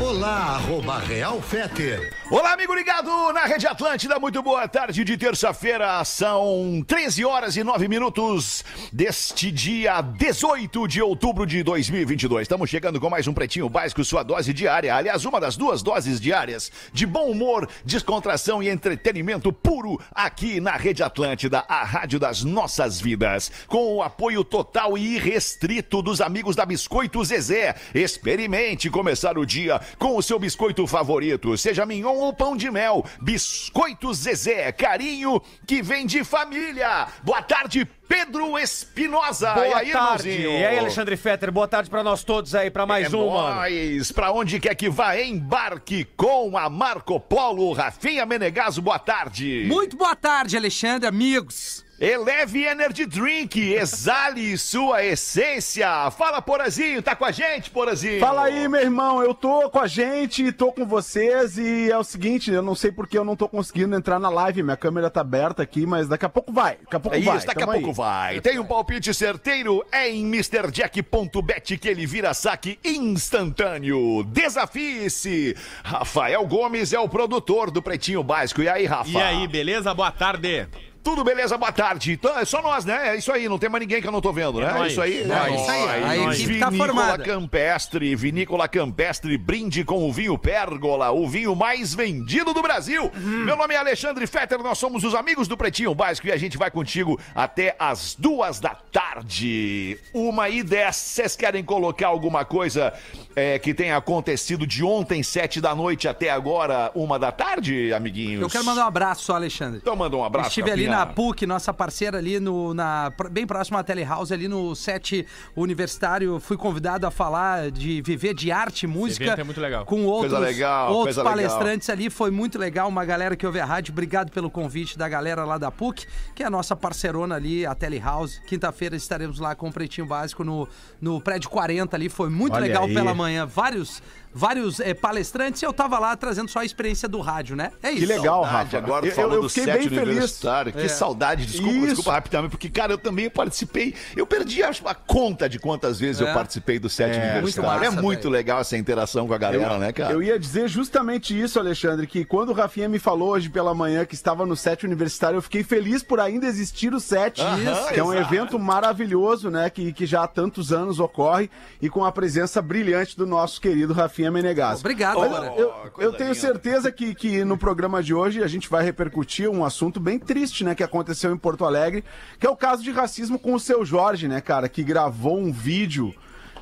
Olá, arroba Real Feter. Olá, amigo ligado na Rede Atlântida. Muito boa tarde de terça-feira. São 13 horas e 9 minutos deste dia 18 de outubro de 2022. Estamos chegando com mais um Pretinho Básico, sua dose diária. Aliás, uma das duas doses diárias de bom humor, descontração e entretenimento puro aqui na Rede Atlântida, a rádio das nossas vidas. Com o apoio total e irrestrito dos amigos da Biscoito Zezé. Experimente começar o dia com o seu biscoito favorito, seja mignon ou pão de mel. Biscoito Zezé, carinho que vem de família. Boa tarde, Pedro Espinosa. Boa e aí, tarde. irmãozinho? E aí, Alexandre Fetter, boa tarde pra nós todos aí, pra mais é um, mano. nóis. Pra onde quer que vá, embarque com a Marco Polo. Rafinha Menegaso, boa tarde. Muito boa tarde, Alexandre, amigos. Eleve Energy Drink, exale sua essência. Fala, Porazinho, tá com a gente, Porazinho? Fala aí, meu irmão, eu tô com a gente, tô com vocês e é o seguinte, eu não sei porque eu não tô conseguindo entrar na live, minha câmera tá aberta aqui, mas daqui a pouco vai, daqui a pouco É vai. isso, daqui a pouco aí. vai. Tem um palpite certeiro? É em MrJack.bet que ele vira saque instantâneo. Desafie-se! Rafael Gomes é o produtor do Pretinho Básico. E aí, Rafa? E aí, beleza? Boa tarde. Tudo beleza? Boa tarde. Então, é só nós, né? É isso aí, não tem mais ninguém que eu não tô vendo, né? É isso aí. É nóis. isso aí, a Nóis. equipe tá Vinícola formada. Campestre, Vinícola Campestre, brinde com o vinho Pérgola, o vinho mais vendido do Brasil. Uhum. Meu nome é Alexandre Fetter, nós somos os amigos do Pretinho Básico e a gente vai contigo até as duas da tarde. Uma e dez. Vocês querem colocar alguma coisa é, que tenha acontecido de ontem, sete da noite até agora, uma da tarde, amiguinhos? Eu quero mandar um abraço só, Alexandre. Então manda um abraço. Estive ali. Na PUC, nossa parceira ali no, na, bem próximo à Telehouse, ali no set universitário. Fui convidado a falar de viver de arte e música. evento é muito legal. Com outros, legal, outros coisa legal. palestrantes ali. Foi muito legal. Uma galera que ouve a rádio. Obrigado pelo convite da galera lá da PUC, que é a nossa parceirona ali, a Telehouse. Quinta-feira estaremos lá com o Pretinho Básico no, no prédio 40 ali. Foi muito Olha legal aí. pela manhã. Vários. Vários eh, palestrantes e eu tava lá trazendo só a experiência do rádio, né? É isso. Que legal, Saudade Rafa. Agora eu, falando eu do fiquei set bem feliz. universitário. Que É. saudade. Desculpa, Isso. desculpa rapidamente, porque, cara, eu também participei. Eu perdi a, a conta de quantas vezes É. eu participei do set É, universitário. muito massa, é muito velho. legal essa interação com a galera, né, cara? Eu ia dizer justamente isso, Alexandre, que quando o Rafinha me falou hoje pela manhã que estava no set universitário, eu fiquei feliz por ainda existir o set, Aham, que é um evento maravilhoso, né, que, que já há tantos anos ocorre e com a presença brilhante do nosso querido Rafinha Menegas. Obrigado, Bora. eu, eu tenho certeza que, que no programa de hoje a gente vai repercutir um assunto bem triste, né, que aconteceu em Porto Alegre, que é o caso de racismo com o seu Jorge, né, cara, que gravou um vídeo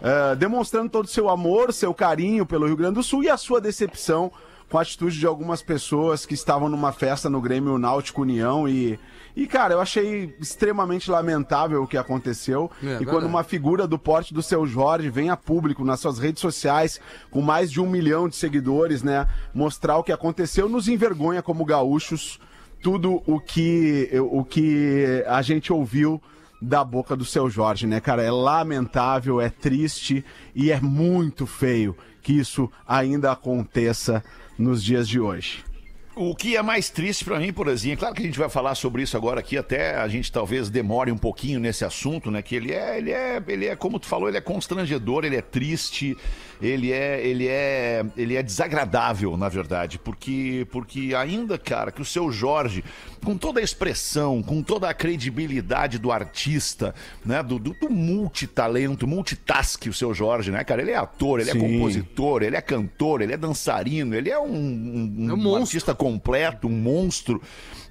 eh, demonstrando todo o seu amor, seu carinho pelo Rio Grande do Sul e a sua decepção com a atitude de algumas pessoas que estavam numa festa no Grêmio Náutico União e. E, cara, eu achei extremamente lamentável o que aconteceu. É, e verdade. quando uma figura do porte do seu Jorge vem a público nas suas redes sociais, com mais de um milhão de seguidores, né, mostrar o que aconteceu, nos envergonha como gaúchos tudo o que, o que a gente ouviu da boca do seu Jorge, né, cara? É lamentável, é triste e é muito feio que isso ainda aconteça nos dias de hoje. O que é mais triste pra mim, Porazinha, claro que a gente vai falar sobre isso agora aqui, até a gente talvez demore um pouquinho nesse assunto, né? Que ele é, ele é, ele é, como tu falou, ele é constrangedor, ele é triste, ele é, ele é, ele é desagradável, na verdade, porque, porque ainda, cara, que o seu Jorge, com toda a expressão, com toda a credibilidade do artista, né? Do, do, do multitalento, multitask, o seu Jorge, né, cara? Ele é ator, ele é Sim. compositor, ele é cantor, ele é dançarino, ele é um, um, É um um monstro. artista completo, um monstro.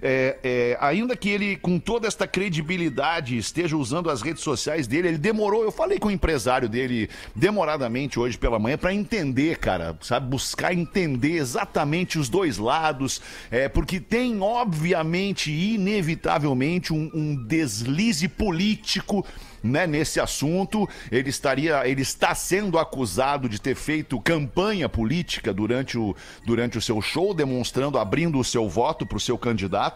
É, é, ainda que ele, com toda esta credibilidade, esteja usando as redes sociais dele, ele demorou. Eu falei com o empresário dele demoradamente hoje pela manhã para entender, cara, sabe? Buscar entender exatamente os dois lados, é, porque tem, obviamente, inevitavelmente, um, um deslize político né, nesse assunto. Ele estaria, ele está sendo acusado de ter feito campanha política durante o, durante o seu show, demonstrando, abrindo o seu voto para o seu candidato.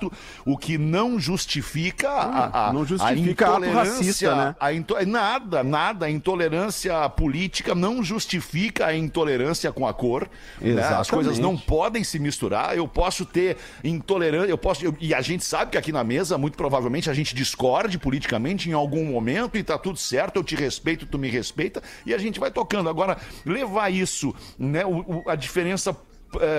O que não justifica a, a, não justifica a racista, né? a into- Nada, nada. A intolerância política não justifica a intolerância com a cor. né? As coisas não podem se misturar. Eu posso ter intolerância, eu posso. eu- e a gente sabe que aqui na mesa, muito provavelmente, a gente discorde politicamente em algum momento e tá tudo certo. Eu te respeito, tu me respeita e a gente vai tocando. Agora, levar isso, né? o- o- a diferença.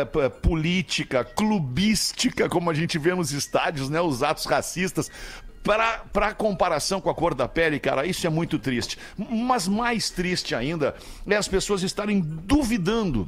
P- política, clubística, como a gente vê nos estádios, né? Os atos racistas. Para para comparação com a cor da pele, cara, isso é muito triste. Mas mais triste ainda é as pessoas estarem duvidando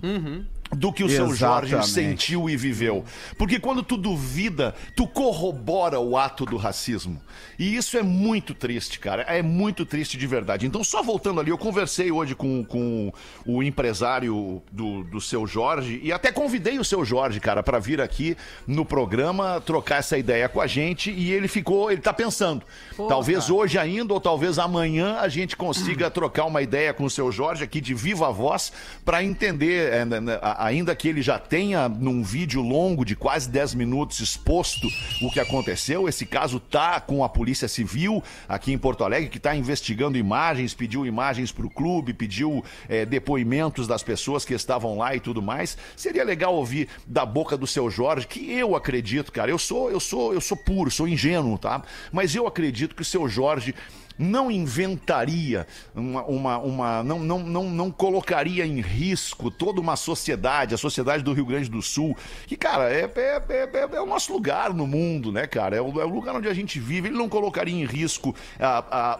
do que o seu Jorge Exatamente. sentiu e viveu. Porque quando tu duvida, tu corrobora o ato do racismo. E isso é muito triste, cara. É muito triste de verdade. Então, só voltando ali, eu conversei hoje com, com o empresário do, do seu Jorge e até convidei o seu Jorge, cara, para vir aqui no programa trocar essa ideia com a gente. E ele ficou, ele tá pensando. talvez hoje ainda ou talvez amanhã a gente consiga trocar uma ideia com o seu Jorge aqui de viva voz para entender, é, né, né, ainda que ele já tenha num vídeo longo de quase 10 minutos exposto o que aconteceu. Esse caso tá com a Polícia Civil aqui em Porto Alegre, que está investigando imagens, pediu imagens para o clube, pediu é, depoimentos das pessoas que estavam lá e tudo mais. Seria legal ouvir da boca do seu Jorge, que eu acredito, cara. Eu sou, eu sou, eu sou puro, sou ingênuo, tá? Mas eu acredito que o seu Jorge não inventaria uma, uma, uma- não, não, não, não colocaria em risco toda uma sociedade, a sociedade do Rio Grande do Sul, que, cara, é, é, é, é- é o nosso lugar no mundo, né, cara? É o, é o lugar onde a gente vive. Ele não colocaria em risco a, a,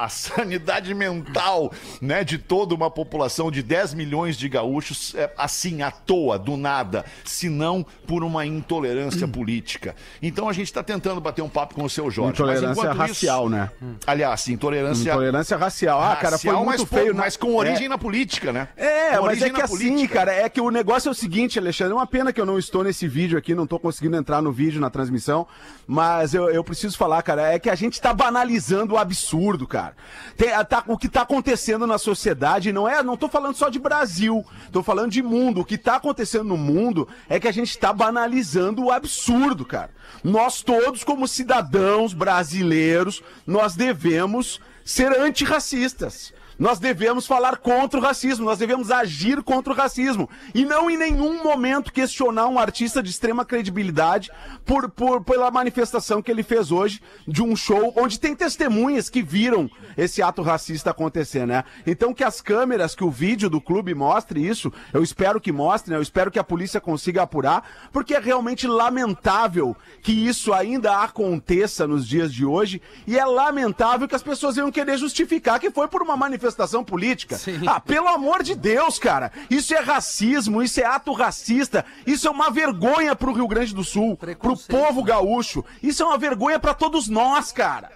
a, a sanidade mental, né, de toda uma população de 10 milhões de gaúchos, é, assim, à toa, do nada, se não por uma intolerância política. Então a gente está tentando bater um papo com o seu Jorge. Intolerância racial, isso- né? Aliás, intolerância. Intolerância racial. Ah, cara, foi racial, muito mas, feio. pô, né? mas com origem É. na política, né? É, Com mas origem é que assim, política. cara, é que o negócio é o seguinte, Alexandre, é uma pena que eu não estou nesse vídeo aqui, não tô conseguindo entrar no vídeo, na transmissão, mas eu, eu preciso falar, cara, é que a gente tá banalizando o absurdo, cara. Tem- tá- o que tá acontecendo na sociedade não é, não tô falando só de Brasil, tô falando de mundo. O que tá acontecendo no mundo é que a gente tá banalizando o absurdo, cara. Nós todos, como cidadãos brasileiros, nós devemos ser antirracistas. Nós devemos falar contra o racismo, nós devemos agir contra o racismo. E não em nenhum momento questionar um artista de extrema credibilidade por, por, pela manifestação que ele fez hoje de um show onde tem testemunhas que viram esse ato racista acontecer, né? Então que as câmeras, que o vídeo do clube mostre isso, eu espero que mostre, né? Eu espero que a polícia consiga apurar, porque é realmente lamentável que isso ainda aconteça nos dias de hoje e é lamentável que as pessoas venham querer justificar que foi por uma manifestação política. Sim. Ah, pelo amor de Deus, cara! Isso é racismo, isso é ato racista, isso é uma vergonha pro Rio Grande do Sul, pro povo gaúcho. Isso é uma vergonha pra todos nós, cara.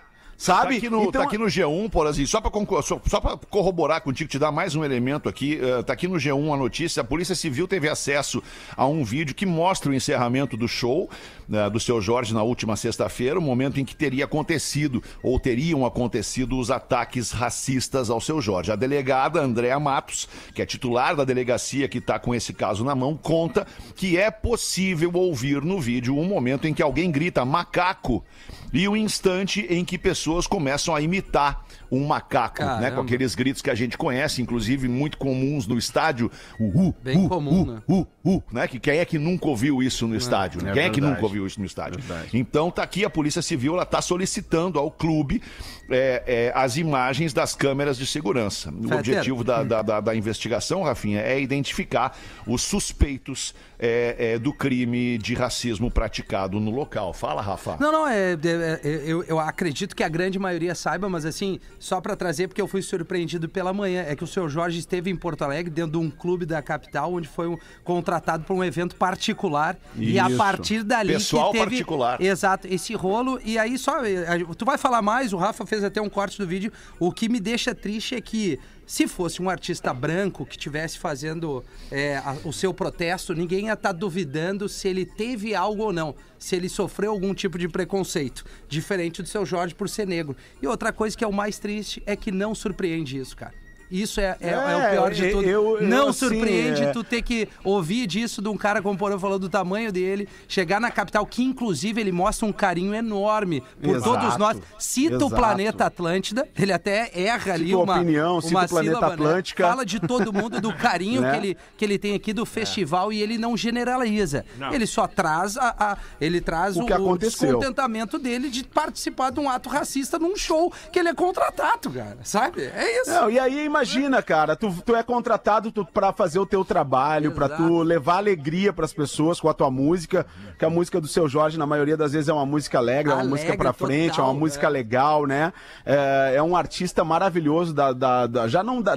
Tá Sabe? aqui, no, Então- tá aqui no G1, por assim, só pra, concor- só, só pra corroborar contigo, te dar mais um elemento aqui, eh, tá aqui no G1 a notícia, a Polícia Civil teve acesso a um vídeo que mostra o encerramento do show né, do seu Jorge na última sexta-feira, o momento em que teria acontecido, ou teriam acontecido os ataques racistas ao seu Jorge. A delegada Andréa Matos, que é titular da delegacia que está com esse caso na mão, conta que é possível ouvir no vídeo um momento em que alguém grita macaco e o instante em que pessoas começam a imitar um macaco, né? Caramba. Com aqueles gritos que a gente conhece, inclusive muito comuns no estádio. O uh, Bem uh, comum, uh, né? uh, uh, né? Que quem é que nunca ouviu isso no estádio? né? é quem é que nunca ouviu isso no estádio? Verdade. Então tá aqui a Polícia Civil, ela tá solicitando ao clube é, é, as imagens das câmeras de segurança. O Fetter. objetivo da, da, da- da investigação, Rafinha, é identificar os suspeitos é, é, do crime de racismo praticado no local. Fala, Rafa. Não, não, é, é- é- eu, eu acredito que a grande maioria saiba, mas assim, só pra trazer, porque eu fui surpreendido pela manhã, é que o seu Jorge esteve em Porto Alegre, dentro de um clube da capital, onde foi um- contratado para um evento particular. E a Isso. partir dali. Pessoal teve, particular. Exato, esse rolo. E aí só. eh, Tu vai falar mais, o Rafa fez até um corte do vídeo. O que me deixa triste é que. Se fosse um artista branco que estivesse fazendo é, a- o seu protesto, ninguém ia estar duvidando se ele teve algo ou não, se ele sofreu algum tipo de preconceito, diferente do seu Jorge por ser negro. E outra coisa que é o mais triste é que não surpreende isso, cara. Isso é, é, é É, o pior de tudo. eu- eu, não assim, surpreende é- tu ter que ouvir disso de um cara como o Porã falou do tamanho dele, chegar na capital, que inclusive ele mostra um carinho enorme por Exato, todos nós. Cita o exato. planeta Atlântida, ele até erra ali Cita uma. opinião, cita uma o planeta sílaba, né? Atlântica. Fala de todo mundo, do carinho Né? que, ele, que ele tem aqui do festival e ele não generaliza. Ele só traz a, a- ele traz O o, que o aconteceu. descontentamento dele de participar de um ato racista num show que ele é contratado, cara. Sabe? É isso. Não, e aí imagina, cara, tu, tu é contratado tu, pra fazer o teu trabalho, pra tu levar alegria pras pessoas com a tua música, que a música do seu Jorge, na maioria das vezes, é uma música alegre, é uma música pra frente, é total, uma música é. legal, né? É, é um artista maravilhoso da, da- da- já não da,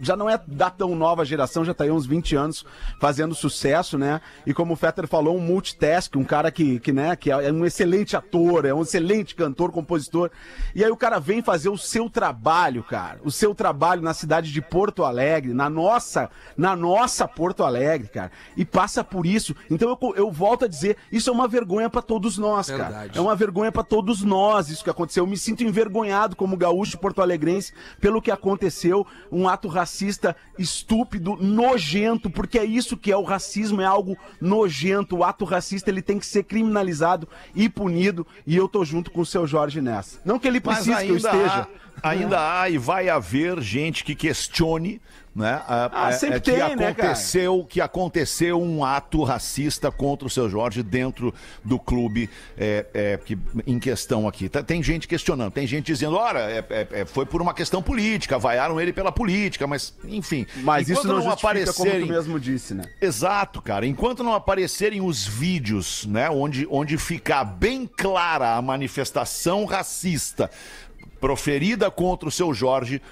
já não é da tão nova geração, já tá aí uns 20 anos fazendo sucesso, né? E como o Fetter falou, um multitask, um cara que, que, né, que é um excelente ator, é um excelente cantor, compositor. E aí o cara vem fazer o seu trabalho, cara, o seu trabalho na cidade de Porto Alegre, na nossa, na nossa Porto Alegre, cara, e passa por isso. Então eu, eu volto a dizer, isso é uma vergonha pra todos nós, cara. Verdade. É uma vergonha pra todos nós isso que aconteceu. Eu me sinto envergonhado como gaúcho porto-alegrense pelo que aconteceu, um ato racista estúpido, nojento, porque é isso que é o racismo, é algo nojento. O ato racista ele tem que ser criminalizado e punido, e eu tô junto com o seu Jorge nessa. Não que ele precise que eu esteja. há, ainda há e vai haver gente que questione, né? Ah, a- sempre é que tem, né, aconteceu que aconteceu um ato racista contra o seu Jorge dentro do clube é, é, que, em questão aqui. Tá- Tem gente questionando, tem gente dizendo, ora, é- é- é, foi por uma questão política, vaiaram ele pela política, mas enfim. Mas isso enquanto não, justifica como tu aparecerem- mesmo disse, né? Exato, cara. Enquanto não aparecerem os vídeos, né, onde, onde ficar bem clara a manifestação racista proferida contra o seu Jorge,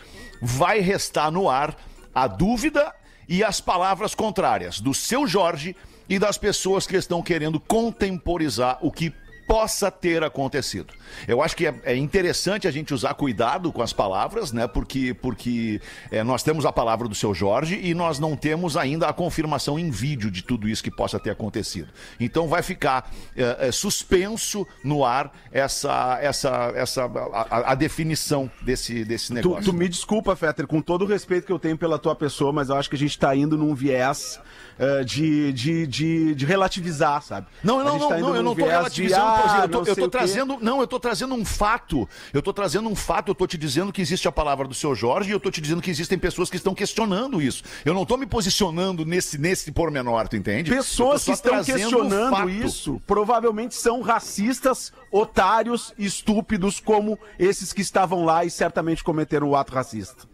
vai restar no ar a dúvida e as palavras contrárias do seu Jorge e das pessoas que estão querendo contemporizar o que possa ter acontecido. Eu acho que é, é interessante a gente usar cuidado com as palavras, né? Porque, porque é, nós temos a palavra do seu Jorge e nós não temos ainda a confirmação em vídeo de tudo isso que possa ter acontecido. Então vai ficar é, é, suspenso no ar essa, essa, essa a, a- definição desse, desse Tu, negócio. tu me desculpa, Fetter, com todo o respeito que eu tenho pela tua pessoa, mas eu acho que a gente tá indo num viés eh, de, de, de, de relativizar, sabe? Não, não, não, tá indo não, eu não de, relativizando, ah, eu tô, eu tô trazendo, não, eu tô trazendo um fato. Eu tô trazendo um fato, eu tô te dizendo que existe a palavra do seu Jorge e eu tô te dizendo que existem pessoas que estão questionando isso. Eu não tô me posicionando nesse nesse pormenor, tu entende? Pessoas que estão questionando isso provavelmente são racistas, otários, estúpidos, como esses que estavam lá e certamente cometeram o ato racista.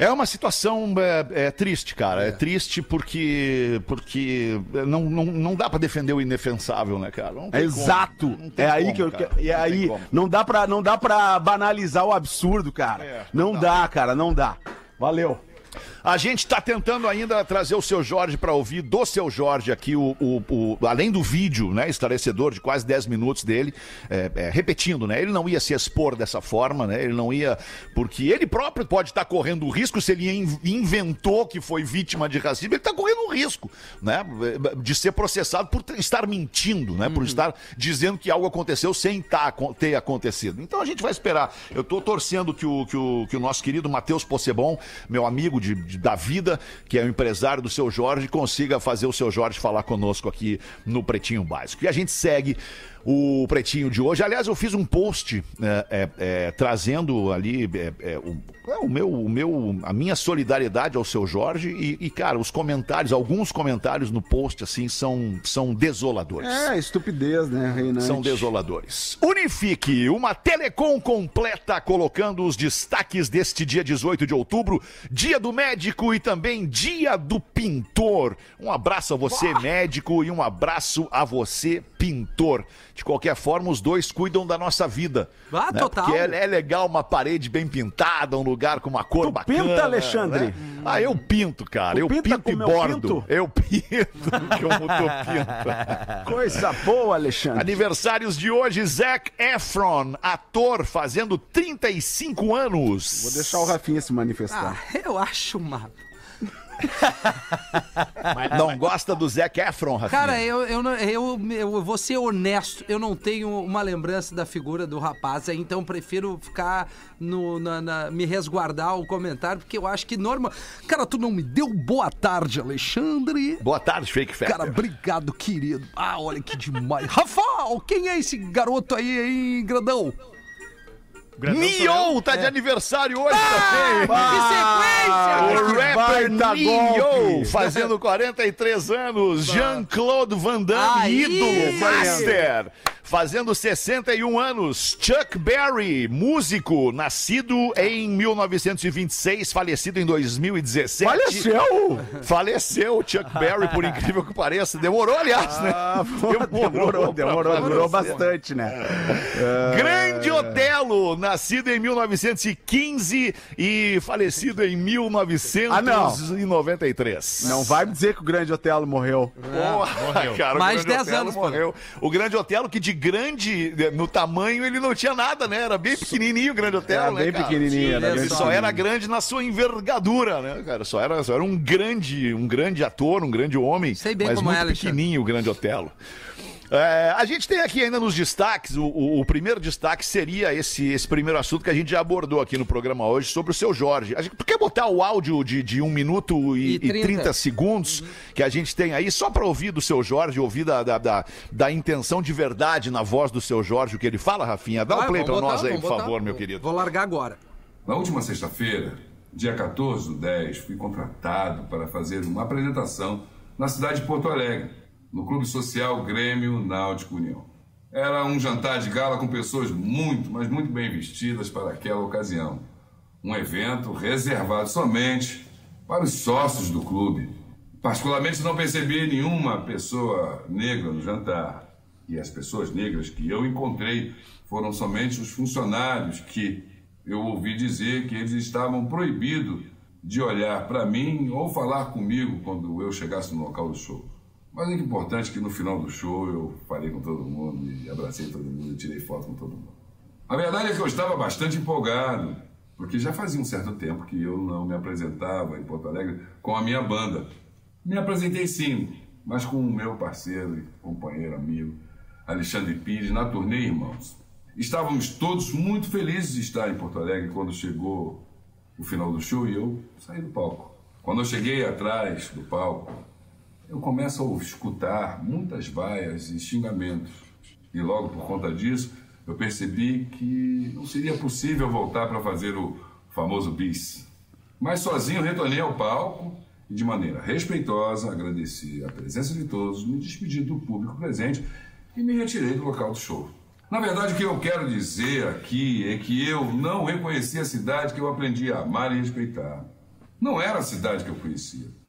É uma situação é, é triste, cara. É. triste porque porque não, não, não dá pra defender o indefensável, né, cara? Não como. Exato. Não É aí como, que eu cara. E Não tem aí não dá para não dá para banalizar o absurdo, cara. É, não dá, cara, não dá. Valeu. A gente está tentando ainda trazer o seu Jorge para ouvir do seu Jorge aqui, o, o- o- além do vídeo, né, esclarecedor de quase 10 minutos dele, é, é, repetindo, né, ele não ia se expor dessa forma, né, ele não ia, porque ele próprio pode estar correndo o risco, se ele in- inventou que foi vítima de racismo, ele está correndo um risco, né, de ser processado por estar mentindo, né, por estar dizendo que algo aconteceu sem tá, ter acontecido. Então a gente vai esperar. Eu estou torcendo que o, que o, que o nosso querido Matheus Possebon, meu amigo de, da vida, que é o empresário do seu Jorge, consiga fazer o seu Jorge falar conosco aqui no Pretinho Básico. E a gente segue o Pretinho de hoje. Aliás, eu fiz um post é, é, é, trazendo ali é, é, o, é, o meu, o meu, a minha solidariedade ao seu Jorge e, e, cara, os comentários, alguns comentários no post assim são, são desoladores. É, estupidez, né, Reinante? São desoladores. Unifique, uma telecom completa, colocando os destaques deste dia 18 de outubro, dia do médico e também dia do pintor. Um abraço a você, médico, e um abraço a você, pintor. De qualquer forma, os dois cuidam da nossa vida. Ah, né? total. Porque é, é legal uma parede bem pintada, um lugar com uma cor Tu bacana. pinta, Alexandre? né? Ah, eu pinto, cara. Tu eu pinta pinto e como eu bordo. pinto? Eu pinto, como tu pinta. Coisa boa, Alexandre. Aniversários de hoje, Zac Efron, ator, fazendo 35 anos. Vou deixar o Rafinha se manifestar. Ah, eu acho uma. Não gosta do Zac Efron, Rafinha? Cara, eu, eu, não- eu, eu vou ser honesto, eu não tenho uma lembrança da figura do rapaz, então prefiro ficar no, na, na- me resguardar o comentário, porque eu acho que normal. Cara, tu não me deu boa tarde, Alexandre. Boa tarde, Fake Fetter. Cara, obrigado, querido. Ah, olha que demais. Rafael, quem é esse garoto aí, hein, grandão? Nio tá de aniversário hoje Ah, também. que sequência! O rapper baita Nio, fazendo 43 anos. Jean-Claude Van Damme, Aí, ídolo, master. Fazendo 61 anos. Chuck Berry, músico, nascido em 1926, falecido em 2017. Faleceu! Faleceu o Chuck Berry, por incrível que pareça. Demorou, aliás, né? Ah, demorou, demorou, durou falecer. bastante, né? Grande Otelo, nascido em 1915 e falecido em 1993. Não vai me dizer que o grande Otelo morreu. Porra, cara, Mais o Grande 10 Otelo anos, morreu. O Grande Otelo, que de grande, eh, no tamanho, ele não tinha nada, né? Era bem pequenininho o Grande Otelo, Era né, bem cara? pequenininho, era Ele bem só era grande na sua envergadura, né, cara? Só era, só era um grande, um grande ator, um grande homem, Sei bem mas como é, muito Alexandre. pequenininho o Grande Otelo. É, a gente tem aqui ainda nos destaques, o, o- o primeiro destaque seria esse, esse primeiro assunto que a gente já abordou aqui no programa hoje sobre o seu Jorge. A gente, tu quer botar o áudio de, de 1 minuto e, E e 30. 30 segundos que a gente tem aí, só para ouvir do seu Jorge, ouvir da, da, da, da intenção de verdade na voz do seu Jorge, o que ele fala, Rafinha? Dá um play para nós aí, por botar. favor, meu querido. Vou largar agora. Na última sexta-feira, dia 14 do 10, fui contratado para fazer uma apresentação na cidade de Porto Alegre, no Clube Social Grêmio Náutico União. Era um jantar de gala com pessoas muito, mas muito bem vestidas para aquela ocasião. Um evento reservado somente para os sócios do clube. Particularmente não percebi nenhuma pessoa negra no jantar. E as pessoas negras que eu encontrei foram somente os funcionários que eu ouvi dizer que eles estavam proibidos de olhar para mim ou falar comigo quando eu chegasse no local do show. Mas é importante que no final do show eu falei com todo mundo e abracei todo mundo e tirei foto com todo mundo. A verdade é que eu estava bastante empolgado, porque já fazia um certo tempo que eu não me apresentava em Porto Alegre com a minha banda. Me apresentei sim, mas com o meu parceiro companheiro, amigo, Alexandre Pires, na turnê Irmãos. Estávamos todos muito felizes de estar em Porto Alegre quando chegou o final do show e eu saí do palco. Quando eu cheguei atrás do palco, eu começo a escutar muitas vaias e xingamentos. E logo por conta disso, eu percebi que não seria possível voltar para fazer o famoso bis. Mas sozinho retornei ao palco e, de maneira respeitosa, agradeci a presença de todos, me despedi do público presente e me retirei do local do show. Na verdade, o que eu quero dizer aqui é que eu não reconheci a cidade que eu aprendi a amar e respeitar. Não era a cidade que eu conhecia.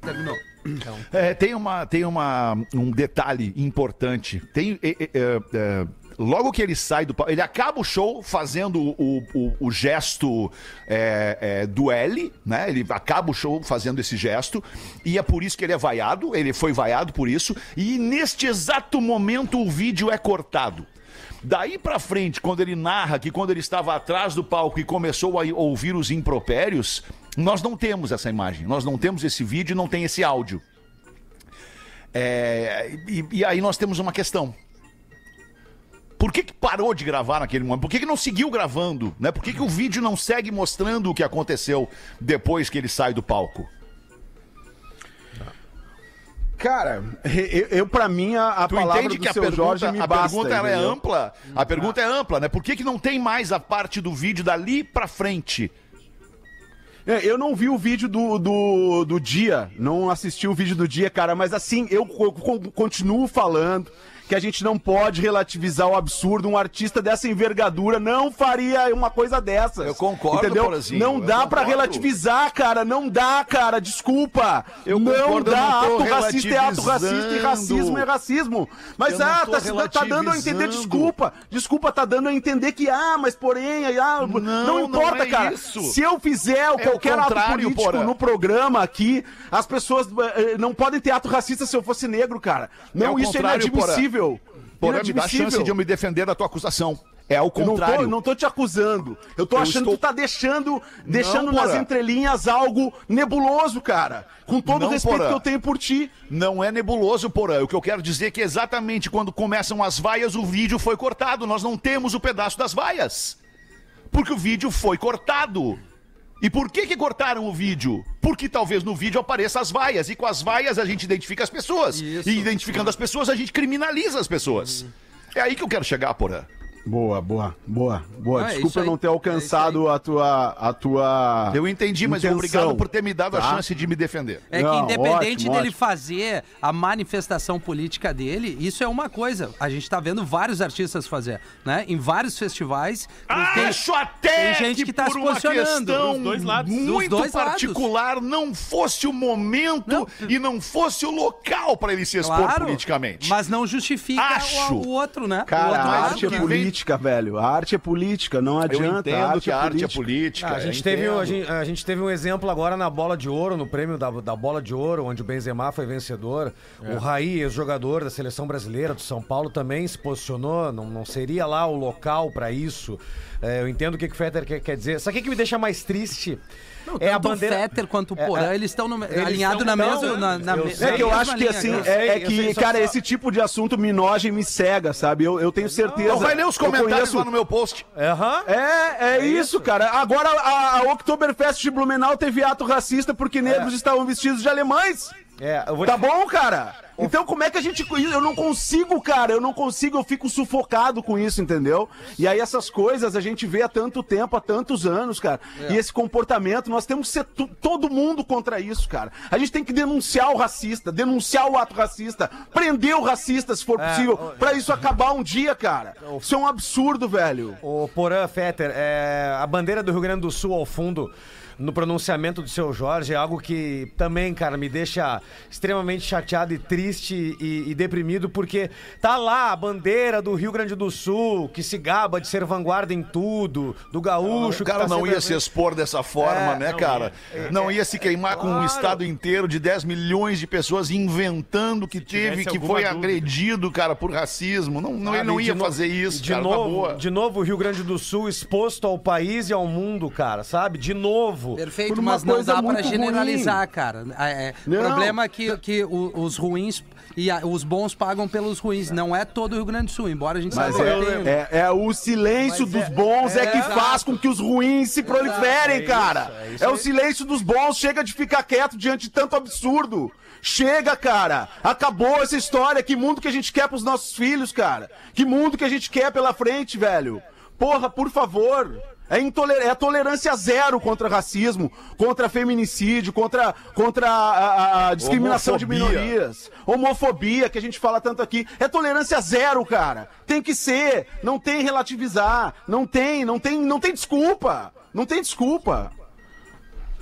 Terminou. Então, É, tem uma, tem uma, um detalhe importante. Tem, é, é, é, é, logo que ele sai do palco, ele acaba o show fazendo o, o, o gesto é, é, do L, né? Ele acaba o show fazendo esse gesto, e é por isso que ele é vaiado, ele foi vaiado por isso, e neste exato momento o vídeo é cortado. Daí pra frente, quando ele narra que quando ele estava atrás do palco e começou a ouvir os impropérios, nós não temos essa imagem, nós não temos esse vídeo, não tem esse áudio. É, e, e aí nós temos uma questão. Por que, que parou de gravar naquele momento? Por que, que não seguiu gravando? Né? Por que, que o vídeo não segue mostrando o que aconteceu depois que ele sai do palco? Cara, eu, eu para mim, a, a palavra entende do que a seu pergunta, Jorge me a basta. pergunta ela é ampla? A pergunta é ampla, né? Por que, que não tem mais a parte do vídeo dali pra frente? É, Eu não vi o vídeo do, do, do dia, não assisti o vídeo do dia, cara, mas assim, eu co- continuo falando que a gente não pode relativizar o absurdo. Um artista dessa envergadura não faria uma coisa dessa. Eu concordo, entendeu? Porazinho, Não eu dá pra concordo. relativizar, cara, não dá, cara, desculpa. Eu não concordo, eu dá, não tô ato racista é ato racista e racismo é racismo. Mas Eu não ah, tá, tá dando a entender, desculpa. Desculpa, tá dando a entender que, ah, mas porém, ah, não, não importa, é cara. isso. Se eu fizer o qualquer ato político Porã. no programa aqui, as pessoas eh, eh, não podem ter ato racista se eu fosse negro, cara. É Não, o isso é contrário, inadmissível. Porém, me dá Inadmissível. chance de eu me defender da tua acusação. É o Eu não tô, contrário. não tô te acusando. Eu tô Eu achando estou- que tu tá deixando, deixando nas Porã. entrelinhas algo nebuloso, cara. Com todo Não, o respeito que eu tenho por ti. Não é nebuloso, porã. O que eu quero dizer é que exatamente quando começam as vaias, o vídeo foi cortado. Nós não temos o pedaço das vaias. Porque o vídeo foi cortado. E por que que cortaram o vídeo? Porque talvez no vídeo apareça as vaias. E com as vaias a gente identifica as pessoas. Isso. E identificando as pessoas, a gente criminaliza as pessoas. É aí que eu quero chegar, porã. Boa, boa, boa, boa. Ah, é Desculpa eu não ter alcançado a tua. A tua Eu entendi, mas intenção, obrigado por ter me dado a tá? chance de me defender. É que Não, independente ótimo, dele ótimo. fazer a manifestação política dele, isso é uma coisa. A gente tá vendo vários artistas fazer, né? Em vários festivais. tem- Acho até tem gente que tá por se uma posicionando. questão Dos dois lados. muito Dos dois lados. particular não fosse o momento e não fosse o local para ele se expor Claro, politicamente. Mas não justifica Acho. o, o outro, né? o Cara, outro a arte é né? Política, velho. A arte é política, não eu adianta. entendo que a arte é política. Ah, a, eu gente teve, um- a, gente, a gente teve um exemplo agora na Bola de Ouro, no prêmio da, da Bola de Ouro, onde o Benzema foi vencedor. O Raí, ex-jogador da seleção brasileira do São Paulo, também se posicionou. Não, não seria lá o local pra isso. É, eu entendo o que, que o Fetter quer, quer dizer. Sabe o que, que me deixa mais triste? É a bandeira. o Fetter quanto o É, Porã, é. eles estão alinhados na não, mesma. Na, na eu. É que eu acho que assim, é, é que, só- cara, só- esse tipo de assunto me noja e me cega, sabe? Eu, eu tenho certeza. Não vai ler os comentários conheço- lá no meu post. Aham. É, é, isso, cara. Agora a, a Oktoberfest de Blumenau teve ato racista porque negros estavam vestidos de alemães. É, eu vou Tá te- bom, cara? Então como é que a gente. Eu não consigo, cara. Eu não consigo, eu fico sufocado com isso, entendeu? E aí essas coisas a gente vê há tanto tempo, há tantos anos, cara. E esse comportamento, nós temos que ser todo mundo contra isso, cara. A gente tem que denunciar o racista, denunciar o ato racista, prender o racista se for possível, pra isso acabar um dia, cara. Isso é um absurdo, velho. O Porã Fetter, é, a bandeira do Rio Grande do Sul ao fundo, no pronunciamento do seu Jorge, é algo que também, cara, me deixa extremamente chateado e triste e, e deprimido, porque tá lá a bandeira do Rio Grande do Sul, que se gaba de ser vanguarda em tudo, do gaúcho. O cara tá não ia se expor dessa forma, É, né, não cara? Não ia se queimar com um estado inteiro de 10 milhões de pessoas inventando que teve, que foi dúvida. agredido, cara, por racismo. Não, não, ele Sabe, não ia fazer isso, de cara, na novo, boa. de novo o Rio Grande do Sul exposto ao país e ao mundo, cara, sabe? De novo. Perfeito, Por uma mas não dá pra muito generalizar, cara. É, é, Não. problema é que, que os ruins e a- os bons pagam pelos ruins. Não é todo o Rio Grande do Sul, embora a gente Mas saiba é, um é, é o silêncio dos bons é, que é, faz com que os ruins se proliferem, é isso, cara. é É, isso o silêncio dos bons, chega de ficar quieto diante de tanto absurdo. Chega, cara. Acabou essa história. Que mundo que a gente quer pros nossos filhos, cara? Que mundo que a gente quer pela frente, velho? Porra, por favor. É, intoler... é tolerância zero contra racismo, contra feminicídio, contra, contra a, a- discriminação de Homofobia. minorias homofobia que a gente fala tanto aqui, é tolerância zero, cara. Tem que ser, não tem relativizar, não tem, não tem, não tem desculpa. Não tem desculpa.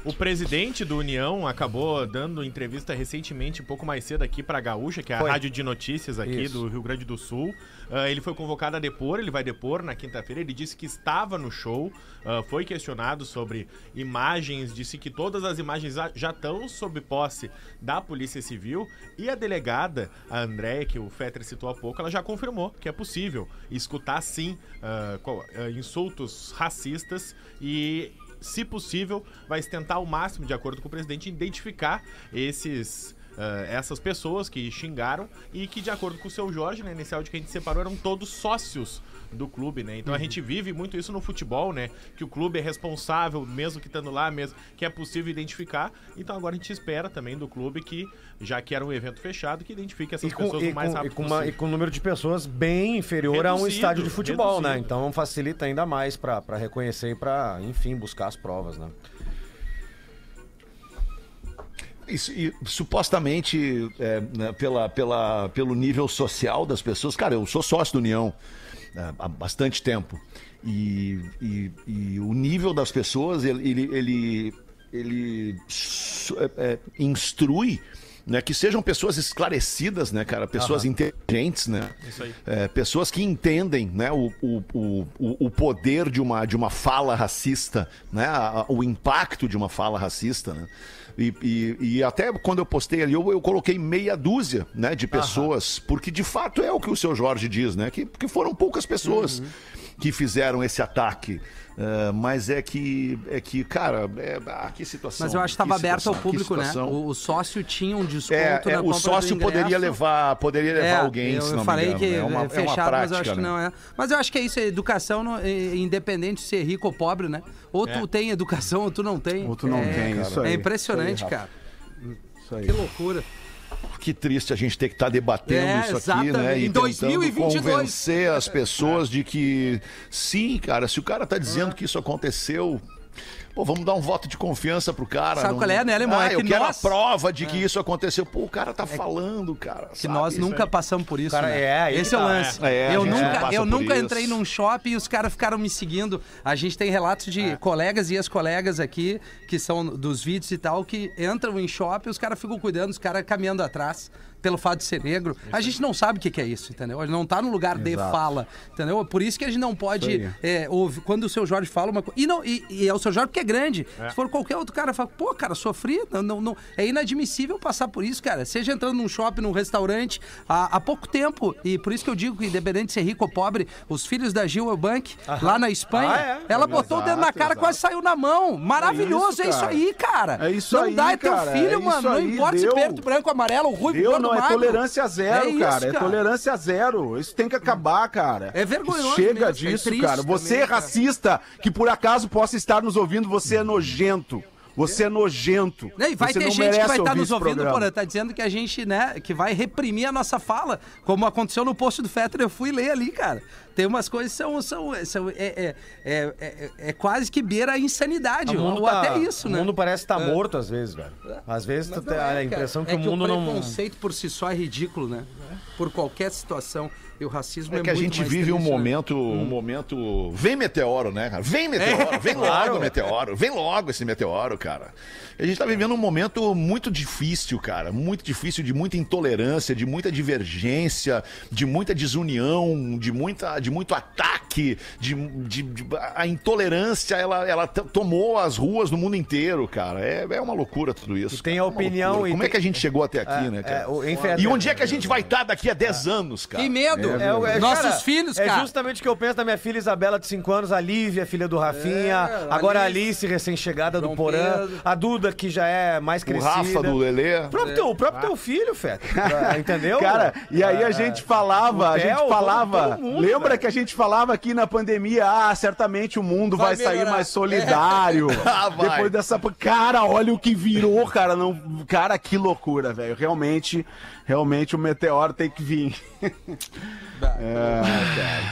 O presidente do União acabou dando entrevista recentemente, um pouco mais cedo aqui para a Gaúcha, que é a Foi. rádio de notícias aqui Isso. do Rio Grande do Sul. Ah, ele foi convocado a depor, ele vai depor na quinta-feira. Ele disse que estava no show, ah, foi questionado sobre imagens, disse que todas as imagens já- estão sob posse da Polícia Civil. E a delegada, a Andréia, que o Fetter citou há pouco, ela já confirmou que é possível escutar sim ah, insultos racistas e se possível, vai tentar ao máximo, de acordo com o presidente, identificar esses. ah, essas pessoas que xingaram e que, de acordo com o seu Jorge, né, nesse áudio que a gente separou, eram todos sócios do clube, né? Então a gente vive muito isso no futebol, né? Que o clube é responsável, mesmo que estando lá, mesmo que é possível identificar. Então agora a gente espera também do clube que, já que era um evento fechado, que identifique essas com, pessoas o mais rápido e com uma- e com um número de pessoas bem inferior a um estádio de futebol, né? Então facilita ainda mais pra pra reconhecer e pra, enfim, buscar as provas, né? Isso, e, supostamente, é, né, pela, pela, pelo nível social das pessoas, cara, eu sou sócio do União há bastante tempo. E, e- e o nível das pessoas, ele, ele, ele, ele é, é, instrui né, que sejam pessoas esclarecidas, né, cara? Pessoas inteligentes, né? Isso aí. É, pessoas que entendem né, o, o, o, o- poder de uma, de uma fala racista, né, o impacto de uma fala racista. Né? E, e- e até quando eu postei ali, eu, eu coloquei meia dúzia né, de pessoas, porque de fato é o que o seu Jorge diz, né? Que, que foram poucas pessoas. que fizeram esse ataque. Ah, mas é que, é que cara, é, ah, que situação. Mas eu acho que estava aberto ao que público, né? O, o sócio tinha um desconto É, é, na o sócio do poderia levar, poderia levar É, alguém, eu, se eu não falei me engano. que é uma, é é fechado, uma mas eu prática, acho que né? não é. Mas eu acho que é isso, é educação, não- é- independente de ser rico ou pobre, né? Ou tu tem educação ou tu não tem. Ou tu não é, tem, isso aí. É impressionante, Isso aí, cara. Isso aí. Que loucura. Que triste a gente ter que estar debatendo É, isso aqui, né? exatamente. E Em tentando 2022. convencer as pessoas de que, sim, cara, se o cara tá dizendo que isso aconteceu. Pô, vamos dar um voto de confiança pro cara. Sabe qual é, né, Alemão? Ah, É eu que quero nós- a prova de que isso aconteceu. Pô, o cara tá falando, cara. Que sabe? nós nunca aí. passamos por isso. Cara, né? é, Esse é o tá. lance. É, eu não nunca, eu nunca entrei num shopping e os caras ficaram me seguindo. A gente tem relatos de É. colegas e ex-colegas aqui, que são dos vídeos e tal, que entram em shopping e os caras ficam cuidando, os caras caminhando atrás. Pelo fato de ser negro, a gente não sabe o que que é isso, entendeu? A gente não tá no lugar de fala, entendeu? Por isso que a gente não pode Isso é, ouvir. Quando o seu Jorge fala uma coisa. E, não, e, e é o seu Jorge porque é grande. Se for qualquer outro cara, fala, pô, cara, sofri. Não, não, não- é inadmissível passar por isso, cara. Seja entrando num shopping, num restaurante, há, há pouco tempo. E por isso que eu digo que, independente de ser rico ou pobre, os filhos da Gil Eubank, lá na Espanha, Ah, é? ela botou o dedo na Exato, cara, exato. quase saiu na mão. Maravilhoso, é É isso, isso, cara. aí, cara. É isso não aí, dá, é teu cara, filho, é mano. isso Não importa se deu. preto, branco, amarelo, ruivo, Deu, não, é tolerância zero, É isso, cara. É cara. tolerância zero. Isso tem que acabar, cara. É vergonhoso Chega mesmo, é disso, triste cara. Você também, é cara. racista, que por acaso possa estar nos ouvindo, você é nojento. Você é nojento. E vai Você ter não gente que vai estar ouvir nos ouvindo, porra, tá dizendo que a gente, né, que vai reprimir a nossa fala, como aconteceu no post do Fetter, eu fui ler ali, cara. Tem umas coisas que são, são, são é, é, é, é- é quase que beira a insanidade, O ou, tá- até isso, né? O mundo parece estar morto às vezes, velho. Às vezes tu tem é, a impressão que É o mundo não. preconceito por si só é ridículo, né? Por qualquer situação. E o racismo é, É que a gente mais vive um né? momento, um momento. Vem meteoro, né, cara? Vem meteoro, vem logo meteoro, vem logo esse meteoro, cara. A gente tá vivendo um momento muito difícil, cara. Muito difícil, de muita intolerância, de muita divergência, de muita desunião, de, muita, de muito ataque, de, de- de- a intolerância, ela, ela tomou as ruas no mundo inteiro, cara. É, é uma loucura tudo isso. E tem cara. a É uma opinião loucura. e Como é tem- que a gente chegou até aqui, né, cara? É, o- enfim, E onde é que a gente vai estar daqui a 10 anos, cara? Que medo! É, o- é, Nossos cara, filhos, É cara. justamente o que eu penso da minha filha Isabela, de 5 anos, a Lívia, filha do Rafinha, É, agora a Alice. Recém-chegada do Porã, a Duda, que já é mais O crescida. Rafa do Lelê. O próprio, teu, o próprio teu filho, Feta. Entendeu? Cara, e aí a gente falava, o a gente falava, lembra que a gente falava aqui na pandemia, ah, certamente o mundo vai, Vai sair mais solidário. Ah, vai. Depois dessa, cara, olha o que virou, cara, não, cara, que loucura, velho. Realmente, realmente o meteoro tem que vir.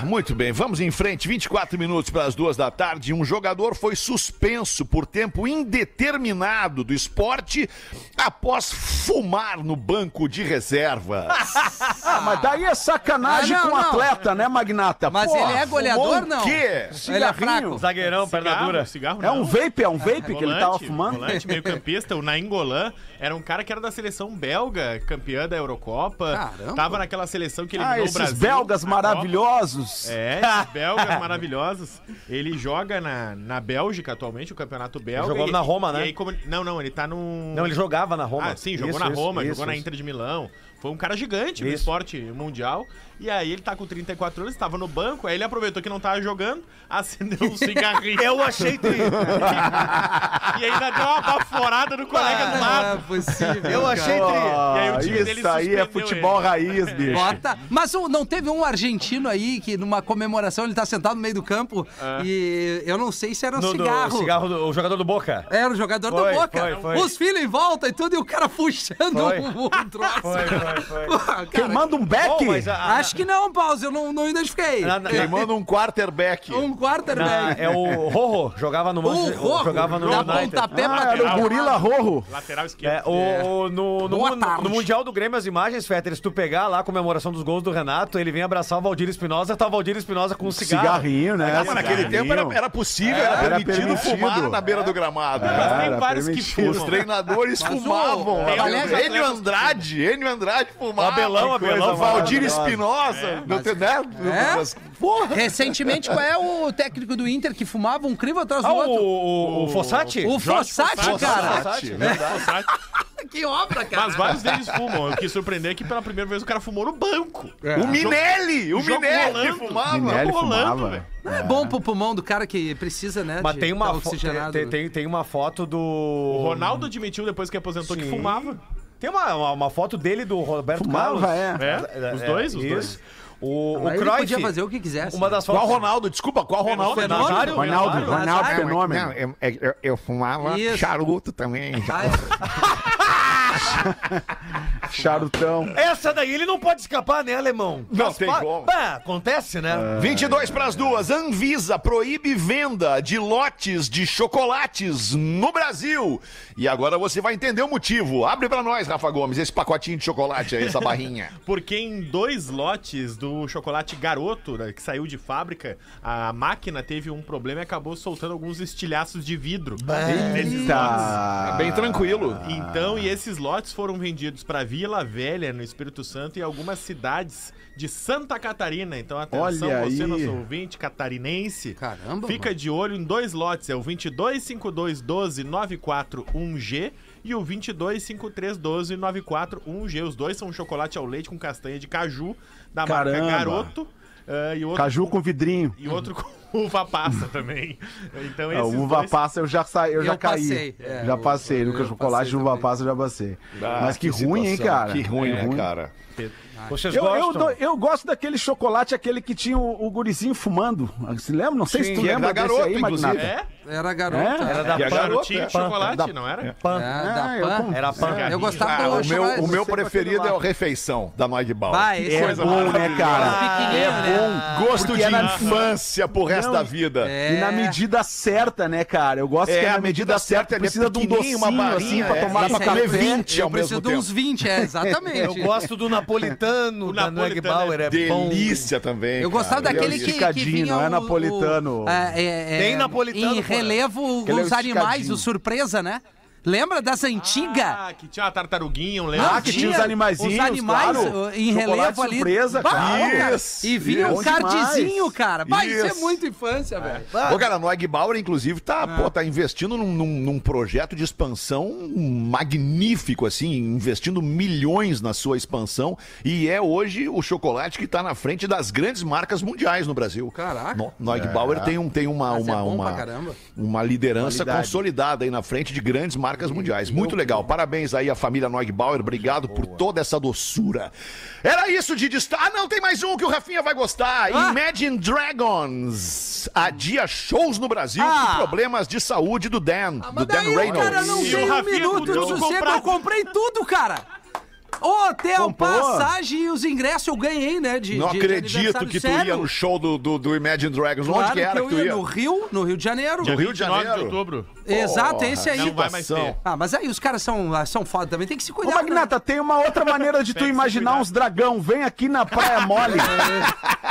Muito bem, vamos em frente. 24 minutos para as duas da tarde. Um jogador foi suspenso por tempo indeterminado do esporte após fumar no banco de reserva. Ah, mas daí é sacanagem Ah, não, com o não. atleta, né, Magnata? Mas Porra, ele é goleador, fumou o não? quê? Ele é Cigarrinho. fraco. Zagueirão, perna dura. cigarro É um não. vape, é um vape que ele tava fumando? Volante, meio campista, o Nainggolan, era um cara que era da seleção belga, campeã da Eurocopa. Caramba. Tava naquela seleção que eliminou Ah, o Brasil. Belgas na maravilhosos. É, esses belgas maravilhosos. Ele joga na, na Bélgica atualmente, o campeonato belga. jogou e- na Roma, e né? aí como- não, não, ele tá no... Não, ele jogava na Roma. Ah, sim, jogou Isso, na Roma, isso, jogou na isso. Inter de Milão. Foi um cara gigante no Isso. esporte mundial. E aí ele tá com 34 anos, estava no banco, aí ele aproveitou que não tava jogando, acendeu um cigarrinho. Eu achei tri. e ainda deu uma baforada no colega do Não lado. é possível. Eu achei tri. E aí o Ah, time dele isso aí é futebol ele. raiz, bicho. Bota. Mas o- não teve um argentino aí que numa comemoração ele tá sentado no meio do campo e eu não sei se era um No, do cigarro. cigarro do o jogador do Boca. Era o jogador Foi, do Boca. foi, foi. Os filhos em volta e tudo, e o cara puxando Foi. um, um troço. Foi, foi, foi. Cara, Queimando um beck? Bom, mas a- a- Acho que não, Pause, eu não, não identifiquei. na- na- Queimando um quarterback. Um na- quarterback. é o Rorro, jogava no O Manchester- Rorro, jogava no dá pontapé pra Ah, era o trás. gorila rorro. Lateral É, esquerdo. o, o- no, no, Boa no- tarde. no Mundial do Grêmio, as imagens, Fetter, se tu pegar lá a comemoração dos gols do Renato, ele vem abraçar o Valdir Espinosa, tá o Valdir Espinosa com um cigarro. Cigarrinho, né? Ah, mas naquele tempo era, era possível, era, Era permitido, permitido. fumar na beira do gramado. Mas tem vários que permitido. Os fumam. treinadores o- fumavam. o Enio Andrade, Enio Andrade fumava. Abelão, Que coisa Abelão, Valdir. Espinosa. Não tem, né? É? Mas, Porra. Recentemente, qual é o técnico do Inter que fumava um crivo atrás do Ah, outro? o, o, o Fossati? O Fossati, cara. Fossati, verdade. que obra, cara. Mas vários deles fumam. O que surpreendeu é que pela primeira vez o cara fumou no banco. O Minelli! O jogo Minelli rolando. fumava. Minelli rolando, fumava. velho. Não é bom pro pulmão do cara que precisa, né? Mas de tem uma, tá fo- oxigenado. tem, tem, tem uma foto do. O Ronaldo admitiu depois que aposentou que Sim. fumava. Tem uma, uma, uma foto dele do Roberto Fumava, Carlos. É? Os dois? Os isso. dois. O, o Cruyff, podia fazer o que quisesse. uma das Qual fotos. Ronaldo? Desculpa, qual Ronaldo? Fenômeno. Nazário? Ronaldo, Nazário. Ronaldo Nazário. Fenômeno. eu, eu- eu fumava Isso. charuto também. Ah, é. Charutão. Essa daí ele não pode escapar, né, alemão? Não Faz tem pa- como. Bah, acontece, né? 22 para as duas. Anvisa proíbe venda de lotes de chocolates no Brasil. E agora você vai entender o motivo. Abre para nós, Rafa Gomes, esse pacotinho de chocolate aí, essa barrinha. Porque em dois lotes do chocolate garoto, né, que saiu de fábrica, a máquina teve um problema e acabou soltando alguns estilhaços de vidro. lotes. Eita. Bem tranquilo. Então, e esses lotes foram vendidos para Vila Velha, no Espírito Santo, e algumas cidades de Santa Catarina. Então, atenção, Olha você, aí. nosso ouvinte catarinense. Caramba, Fica mano. de olho em dois lotes, é o 22521294-1G e o 22531294-1G. Os dois são chocolate ao leite com castanha de caju, da Caramba. marca Garoto. Ah, e outro Caju com vidrinho. e outro com uva passa também. Então, A esses uva dois... passa eu já saí, eu, já Eu caí. passei, é, já passei, eu- eu chocolate passei de uva também. passa eu já passei. Ah, Mas que, ruim, hein, situação. cara? Que ruim, É né, cara? Vocês Eu, eu, gostam? dou- eu gosto daquele chocolate, aquele que tinha o, o gurizinho fumando. Se lembra? Não sei se tu Sim, lembra era desse garoto, aí, inclusive. Magnata. É? Era garoto. É? Era da a Pan. Garotinho de é. chocolate, Da- não era? Pan. da É, eu Pan. com- Era Pan. Eu gostava Ah, do o meu, chocolate- o meu preferido é o Refeição, da Noig Bauer. Vai, esse É é bom, né, cara? É né? bom. Gosto de é infância pro resto da vida. É. E na medida certa, né, cara? Eu gosto É, que é a na medida certa, é precisa de um docinho uma assim barrinha, pra é. tomar pra pra comer café. 20 Eu ao mesmo preciso de tempo. uns 20, é, exatamente. Eu gosto do napolitano O da Noeg napolitano Bauer, é bom. Delícia também. Eu gostava cara. daquele é que, que esticadinho, vinha não é o- napolitano. o- é, é, é, Tem napolitano, Em relevo Aquele é o os animais, o surpresa, né? Lembra das antigas? Ah, que tinha uma tartaruguinha, um lembro. Ah, que tinha os animaizinhos, Os animais claro. uh, em relevo ali. surpresa, Bah, cara. cara. Isso, E vinha isso. um cardzinho, cara. Vai ser Isso. muito infância, velho. Ô, cara, a Noeg Bauer, inclusive, tá, pô, tá investindo num, num- num projeto de expansão magnífico, assim, investindo milhões na sua expansão. E é hoje o chocolate que tá na frente das grandes marcas mundiais no Brasil. Caraca. No, Noeg Bauer tem, um, tem uma, Mas é uma, uma, uma liderança Qualidade. consolidada aí na frente de grandes marcas mundiais. Muito legal. Parabéns aí à família Noeg Bauer. Obrigado por toda essa doçura. Era isso de destaque. Ah, não, tem mais um que o Rafinha vai gostar. Ah. Imagine Dragons adia shows no Brasil Ah. por problemas de saúde do Dan, Ah, do Dan daí, Reynolds. cara, não E tem um minuto com de sossego. Eu comprei tudo, cara. Hotel, Comprou? passagem e os ingressos eu ganhei, né? De, Não de- de acredito aniversário. que tu Sério? ia no show do, do, do Imagine Dragons. Claro Onde que era eu que tu ia? No Rio, no Rio de Janeiro. Do Rio de 29 Janeiro? de outubro. Exato, esse aí. Não vai mais ter. Ah, mas aí os caras são, são foda também, tem que se Ô, cuidar. né? Magnata, tem uma outra maneira de tu que imaginar uns dragão. Vem aqui na Praia Mole.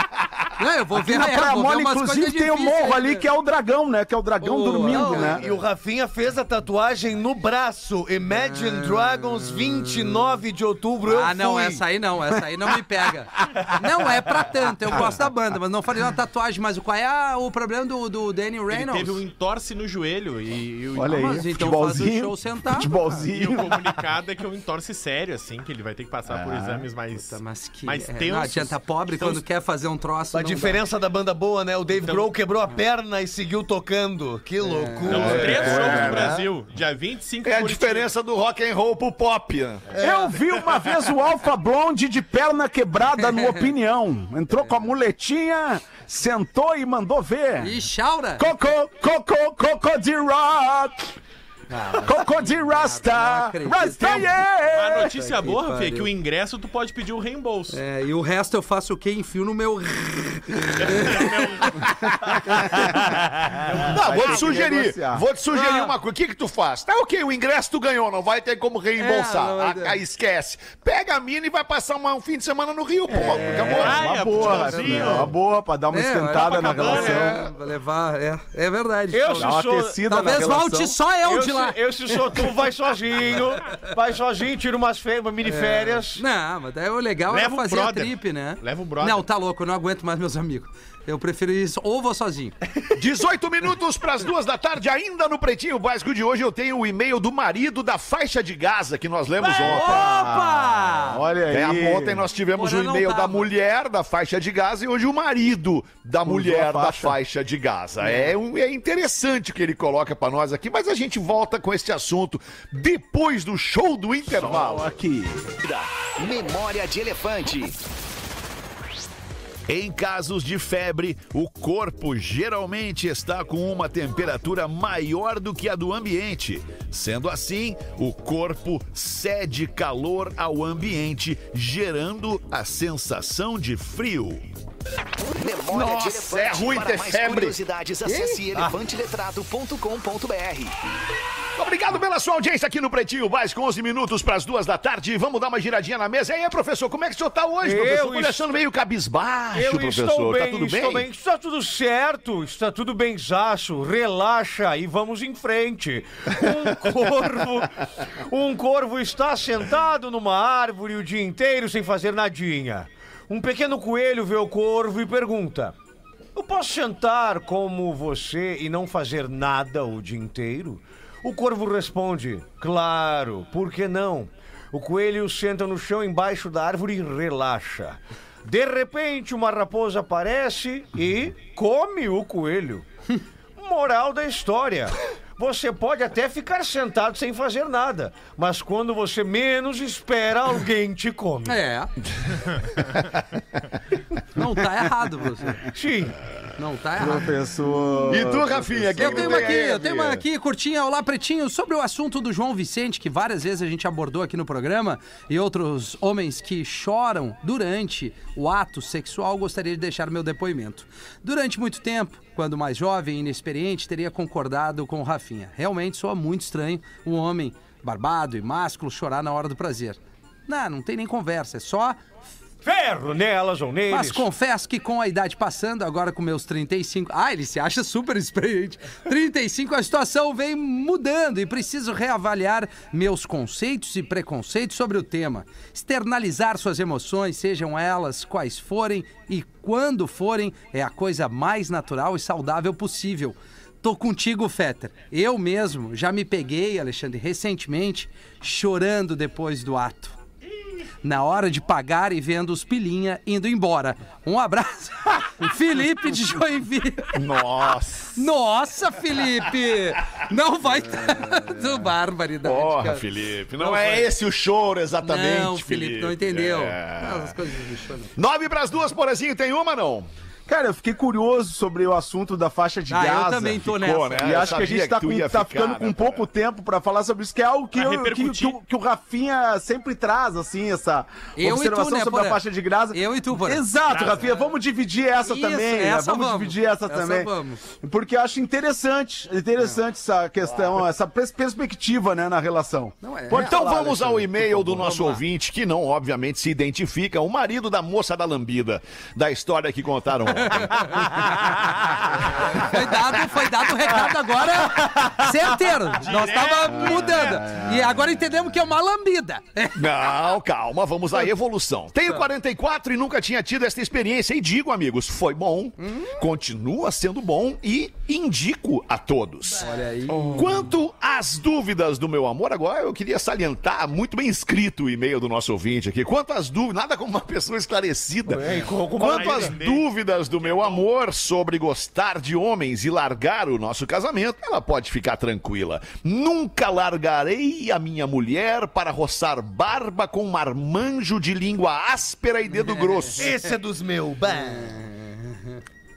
Não, eu vou Aqui ver, na Praia Mole, inclusive, tem o difíceis morro aí, ali né? que é o dragão, né? Que é o dragão Oh, dormindo, oh, né? E o Rafinha fez a tatuagem no braço. Imagine Dragons, 29 de outubro. Eu Ah, não, fui. essa aí não, essa aí não me pega. Não é pra tanto, eu gosto da banda, mas não falei uma tatuagem, mas qual é a- o problema do, do Danny Ele Reynolds? teve um entorce no joelho e, e o, Olha aí, mas então faz o futebolzinho. show sentado. e o Futebolzinho. comunicado é que é um entorce sério, assim, que ele vai ter que passar por exames mais, Puta, mas que mais é, tensos. não adianta pobre Então, quando quer fazer um troço. Diferença da banda boa, né? O Dave Então- Grohl quebrou a perna e seguiu tocando. Que loucura. Então, os três shows É, no Brasil, dia 25 É a diferença do rock and roll pro pop. né? Eu vi uma vez o Alpha Blonde de perna quebrada no Opinião. Entrou com a muletinha, sentou e mandou ver. E Chaura? Coco, coco, coco de rock. Coco de rasta. Rasta, A yeah. notícia que boa, Fê, é que pariu. o ingresso tu pode pedir o reembolso. É, e o resto eu faço o quê? Enfio no meu. Não, vou te que sugerir. negociar. Vou te sugerir Ah. uma coisa. O que que tu faz? Tá ok, o ingresso tu ganhou, não vai ter como reembolsar. É, não vai ter. Ah, ah, esquece. Pega a mina e vai passar uma- um fim de semana no Rio, pô. Acabou. Ah, Uma é, boa, futebolzinho. Rafinha, uma boa pra dar uma É, esquentada na Copacabana, relação. É, vou levar. É, é verdade. Eu Dá uma na Talvez relação. volte só eu, Eu, de se, lá. eu, se sou tu, vai sozinho. Vai sozinho, tira umas férias, mini férias. Não, mas daí o legal Leva era um fazer a brother. trip, né? Leva um brother. Não, tá louco, eu não aguento mais meus amigos. Eu prefiro isso, ou vou sozinho. 18 minutos para as duas da tarde, ainda no Pretinho Básico de hoje, eu tenho o e-mail do marido da faixa de Gaza que nós lemos ontem. Opa! Olha aí. É, ontem nós tivemos o e-mail da mulher da faixa de Gaza e hoje o marido da mulher a da faixa. faixa de Gaza. É, um- é interessante o que ele coloca para nós aqui, mas a gente volta com este assunto depois do show do intervalo. Aqui. Memória de Elefante. Em casos de febre, o corpo geralmente está com uma temperatura maior do que a do ambiente. Sendo assim, o corpo cede calor ao ambiente, gerando a sensação de frio. Memória de Nossa, é Elefante. ruim Para ter mais febre. curiosidades, acesse elefanteletrado.com.br. Obrigado pela sua audiência aqui no Pretinho Básico, 11 minutos para as duas da tarde. Vamos dar uma giradinha na mesa. E aí, professor, como é que o senhor está hoje, Eu professor? Tô est- achando meio cabisbaixo, Eu professor. estou bem, tá tudo bem? estou bem. Está tudo certo, está tudo bem, Zaço. Relaxa e vamos em frente. Um corvo, um corvo está sentado numa árvore o dia inteiro sem fazer nadinha. Um pequeno coelho vê o corvo e pergunta: Eu posso sentar como você e não fazer nada o dia inteiro? O corvo responde: Claro, por que não? O coelho senta no chão embaixo da árvore e relaxa. De repente, uma raposa aparece e come o coelho. Moral da história. Você pode até ficar sentado sem fazer nada, mas quando você menos espera, alguém te come. É. Não tá errado, você. Sim. Não tá errado. Professor. E tu, Rafinha? quem Eu tenho uma aqui, eu tenho uma aqui, curtinha, olá pretinho, sobre o assunto do João Vicente, que várias vezes a gente abordou aqui no programa, e outros homens que choram durante o ato sexual, gostaria de deixar meu depoimento. Durante muito tempo, quando mais jovem e inexperiente, teria concordado com o Rafinha. Realmente soa muito estranho um homem barbado e másculo chorar na hora do prazer. Não, não tem nem conversa, é só Ferro nelas ou neles. mas confesso que com a idade passando, agora com meus 35. Ah, ele se acha super experiente. 35, a situação vem mudando e preciso reavaliar meus conceitos e preconceitos sobre o tema. Externalizar suas emoções, sejam elas quais forem e quando forem, é a coisa mais natural e saudável possível. Tô contigo, Fetter. Eu mesmo já me peguei, Alexandre, recentemente, chorando depois do ato na hora de pagar e vendo os pilinha indo embora. Um abraço. Felipe de Joinville. Nossa. Nossa, Felipe! Não vai tanto barbaridade. Porra, cara. Felipe. Não, Não é foi. esse o choro exatamente, Não, Felipe, não entendeu. É. Essas coisas do né? Nove pras duas, Porazinho, tem uma não? Cara, eu fiquei curioso sobre o assunto da faixa de Ah, eu também tô Ficou, nessa. né? E Eu acho que a gente tá, com- tá ficar, ficando com né, pouco tempo pra falar sobre isso, que é algo que, eu- que, que o- que o Rafinha sempre traz, assim, essa Eu e tu, observação né, sobre a faixa de Gaza. Eu e tu, Porã. Exato, Rafinha, vamos dividir essa Isso, também, né? essa Vamos, vamos. dividir essa, Essa também. vamos. Porque eu acho interessante, interessante essa questão, essa pers- perspectiva, né, na relação. Não é. Pode Então falar, vamos ao Alexandre, e-mail do nosso ouvinte, que não, obviamente, se identifica, o marido da moça da lambida, da história que contaram. Foi dado, foi dado o recado agora certeiro. Nós tava mudando. E agora entendemos que é uma lambida. Não, calma, vamos à evolução. Tenho 44 e nunca tinha tido esta experiência e digo, amigos, foi bom, continua sendo bom e indico a todos. Olha aí. Quanto às dúvidas do meu amor, agora eu queria salientar, muito bem escrito o e-mail do nosso ouvinte aqui. Quanto às dúvidas, nada como uma pessoa esclarecida. Quanto às dúvidas do meu amor sobre gostar de homens e largar o nosso casamento, ela pode ficar tranquila. Nunca largarei a minha mulher para roçar barba com marmanjo de língua áspera e dedo grosso. Esse é dos meus.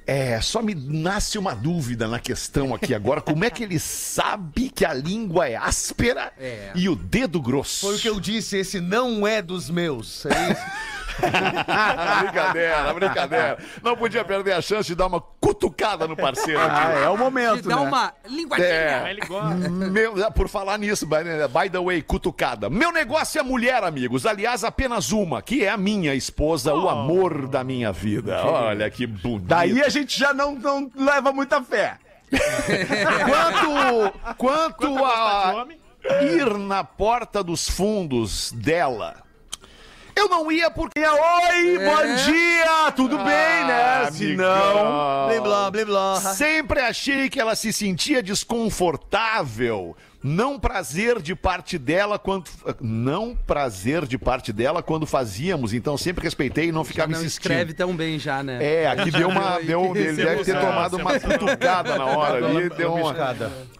É, só me nasce uma dúvida na questão aqui agora. Como é que ele sabe que a língua é áspera É. e o dedo grosso? Foi o que eu disse, esse não é dos meus. É isso. brincadeira, brincadeira. Não podia perder a chance de dar uma cutucada no parceiro Ah, aqui. é o momento, dá né? uma linguadinha. É. Ele gosta. Meu, por falar nisso, by, by the way, cutucada. Meu negócio é mulher, amigos. Aliás, apenas uma, que é a minha esposa, o amor da minha vida. Olha que bonito. Daí a gente já não, não leva muita fé. Quanto, quanto de a ir na porta dos fundos dela Eu não ia porque. Oi, bom dia! Tudo bem, né? Se não. Blá, blá, blá. Sempre achei que ela se sentia desconfortável. Não prazer de parte dela quando. Não prazer de parte dela quando fazíamos. Então sempre respeitei e não ficava Não insistindo. escreve tão bem já, né? É, aqui deu uma. Deu, ele deve ter emocionou, tomado uma cutucada na hora ali. Deu uma.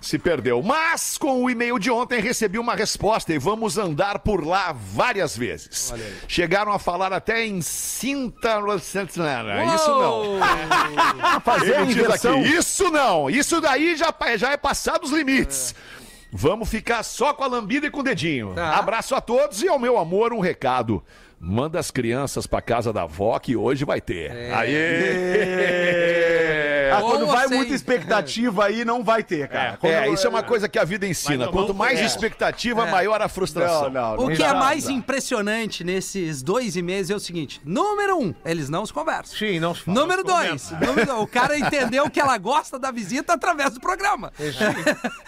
Se perdeu. Mas com o e-mail de ontem recebi uma resposta e vamos andar por lá várias vezes. Chegaram a falar até em cinta. Isso não. Fazer inversão. isso não, isso daí já, já é passado os limites. Vamos ficar só com a lambida e com o dedinho. Tá. Abraço a todos e ao meu amor um recado. Manda as crianças pra casa da avó que hoje vai ter. Aê! Quando Ou vai sem- muita expectativa aí, não vai ter, cara. Quando- É, isso é uma coisa que a vida ensina. Quanto vamos- mais é. expectativa, É. maior a frustração. Não, não, O não que é mais impressionante nesses dois e-mails é o seguinte: número um, eles não se conversam. Sim, não se fala. Número dois, número dois, o cara entendeu que ela gosta da visita através do programa.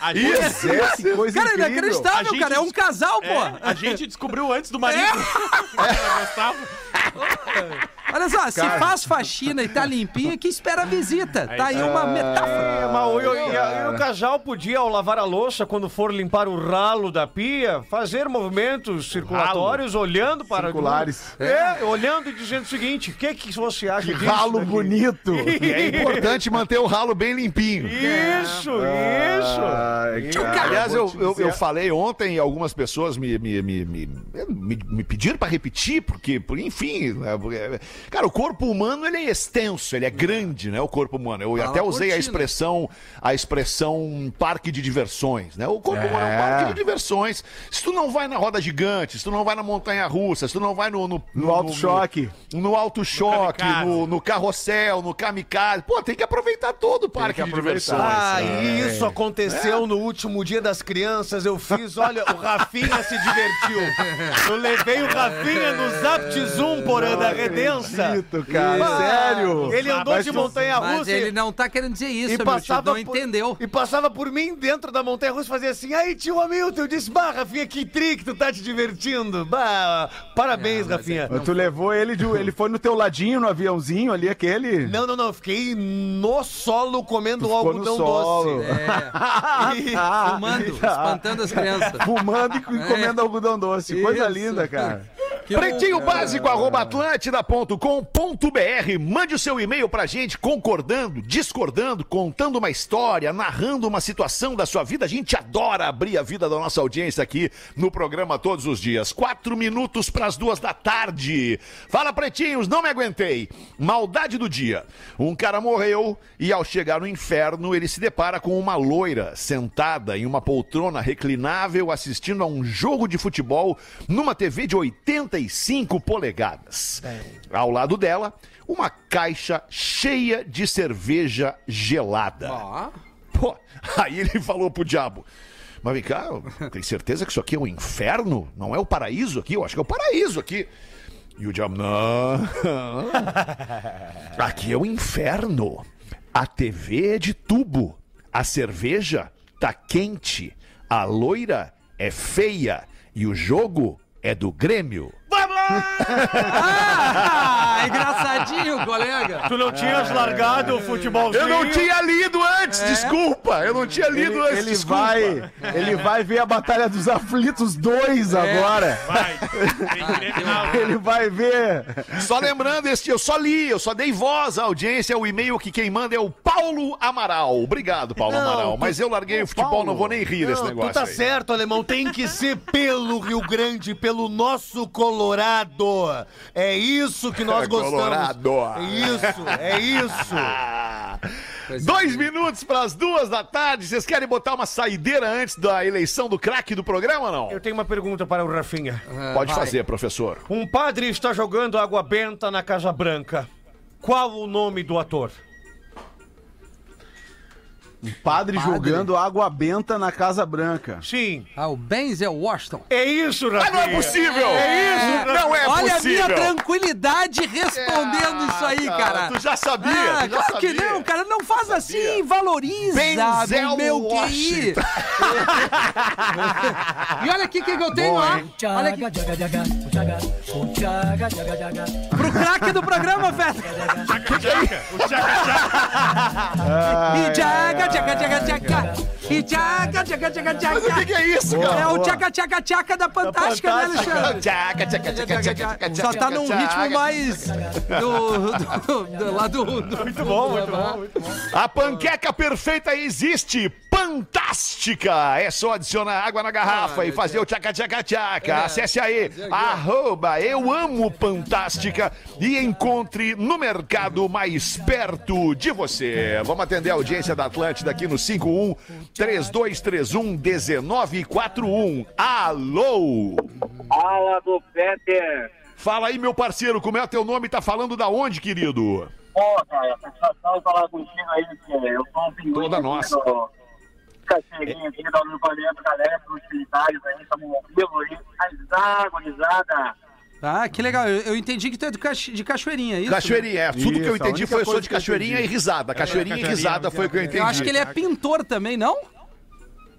A gente, Isso, Que coisa Cara, inacreditável, cara. É um casal, pô. é, a gente descobriu antes do marido. que ela gostava. Olha só, se faz faxina e tá limpinha, que espera a visita. Tá aí uma metáfora. É, mas o, o casal podia, ao lavar a louça, quando for limpar o ralo da pia, fazer movimentos circulatórios, olhando para... Circulares. É, olhando e dizendo o seguinte, o que, que você acha disso? Ralo daqui? bonito. E é importante manter o ralo bem limpinho. Isso, isso. Ai, cara, Aliás, eu, eu, eu falei ontem e algumas pessoas me, me, me, me, me- me pediram para repetir, porque, por- enfim, né, porque- cara, o corpo humano ele é extenso, ele é grande, né? O corpo humano. Eu Fala até usei a expressão, a expressão parque de diversões, né? O corpo humano é um parque de diversões. Se tu não vai na roda gigante, se tu não vai na montanha russa, se tu não vai no. No, No alto choque. No alto choque, no, no carrossel, no kamikaze. Pô, tem que aproveitar todo o parque que de diversões. Ah, e isso aconteceu no último dia das crianças. Eu fiz, olha, o Rafinha se divertiu. Eu levei o Rafinha no Zapt Zoom, porã da Redença. Acredito, cara. Ah, Sério. Ele andou Mas de tu- montanha Mas russa ele não tá querendo dizer isso, e passava não por- entendeu. E passava por mim dentro da montanha russa e fazia assim: aí, tio Hamilton, eu disse, bah, Rafinha, que tri que tu tá te divertindo. Bah, parabéns, É, Rafinha. Mas tu levou ele, de, ele foi no teu ladinho, no aviãozinho ali, aquele. Não, não, não, eu fiquei no solo comendo no algodão solo. doce. É, Ah, fumando, espantando as crianças. Fumando e comendo algodão doce. Coisa Isso. linda, cara. Que Pretinho bom. básico, arroba atlântida.com.br. Mande o seu e-mail pra gente, concordando, discordando, contando uma história, narrando uma situação da sua vida. A gente adora abrir a vida da nossa audiência aqui no programa todos os dias. Quatro minutos pras duas da tarde. Fala, pretinhos, não me aguentei. Maldade do dia. Um cara morreu e ao chegar no inferno, ele se depara com uma loira sentada em uma poltrona reclinável assistindo a um jogo de futebol numa TV de 85 polegadas. Ao lado dela, uma caixa cheia de cerveja gelada. Ó, Pô, aí ele falou pro diabo. Mas vem cá, tem certeza que isso aqui é um inferno? Não é o paraíso aqui? Eu acho que é o paraíso aqui. E o diabo, não. Aqui é o inferno. A TV é de tubo. A cerveja tá quente. A loira é feia. E o jogo é do Grêmio. Ah, engraçadinho, colega. Tu não tinhas largado o futebolzinho? Eu não tinha lido antes, desculpa. Eu não tinha lido Ele, antes, ele desculpa. vai, ele vai ver a Batalha dos Aflitos 2 agora. Vai. Ele vai ver. Só lembrando, este, eu só li, eu só dei voz à audiência. O e-mail que quem manda é o Paulo Amaral. Obrigado, Paulo Não, Amaral. tu- Mas eu larguei o futebol, Paulo. não vou nem rir desse negócio. tu tá aí. certo, alemão. Tem que ser pelo Rio Grande, pelo nosso Colorado. É isso que nós É gostamos. Colorado. É isso, é isso. Ah, Dois minutos para as duas da tarde. Vocês querem botar uma saideira antes da eleição do craque do programa ou não? Eu tenho uma pergunta para o Rafinha. Pode vai. fazer, professor. Um padre está jogando água benta na Casa Branca. Qual o nome do ator? Um padre, jogando água benta na Casa Branca. Sim. Ah, o Benzel Washington. É isso, Ah, Rafinha. não é possível! É isso! Não é Olha possível! a minha tranquilidade respondendo isso aí, Ah, cara. Tu já sabia, Ah, tu já claro que sabia. não, cara. Não faz assim, valoriza Benzel o meu QI. Washington. e olha aqui o que, que eu tenho lá. Olha aqui. Pro craque do programa, Feta. O tchaca-tchaca. E tchaca, tchaca, tchaca, tchaca. E tchaca, tchaca, tchaca, Mas o que, que tchaca. é isso, É cara? o tchaca, tchaca, tchaca da Fantástica, né, Alexandre? Tchaca, tchaca, tchaca, tchaca, tchaca, Só tá num tchaca, ritmo tchaca. mais do, do, do, lá do, do- Muito bom, muito bom. A panqueca perfeita existe! Fantástica! É só adicionar água na garrafa e fazer o tchaca tchaca tchaca. Acesse aí, arroba eu amo Fantástica e encontre no mercado mais perto de você. Vamos atender a audiência da Atlântida aqui no 51 3231 1941. Alô! Fala do Peter. Fala aí, meu parceiro, como é o teu nome? Tá falando da onde, querido? Pô, cara, satisfação falar contigo aí, porque eu sou um pinguim. Toda nossa. do Cacheirinho aqui, da Urbamento, galera, pros utilitários aí, estamos ao vivo aí. Risada, gurizada. Ah, que legal. Eu, eu entendi que tu é do Cacho- de Cachoeirinha, é isso? Cachoeirinha, é. Tudo que eu Isso, a entendi foi eu sou de cachoeirinha e risada. Cachoeirinha e risada foi o que eu entendi. Eu acho que ele é pintor também, não?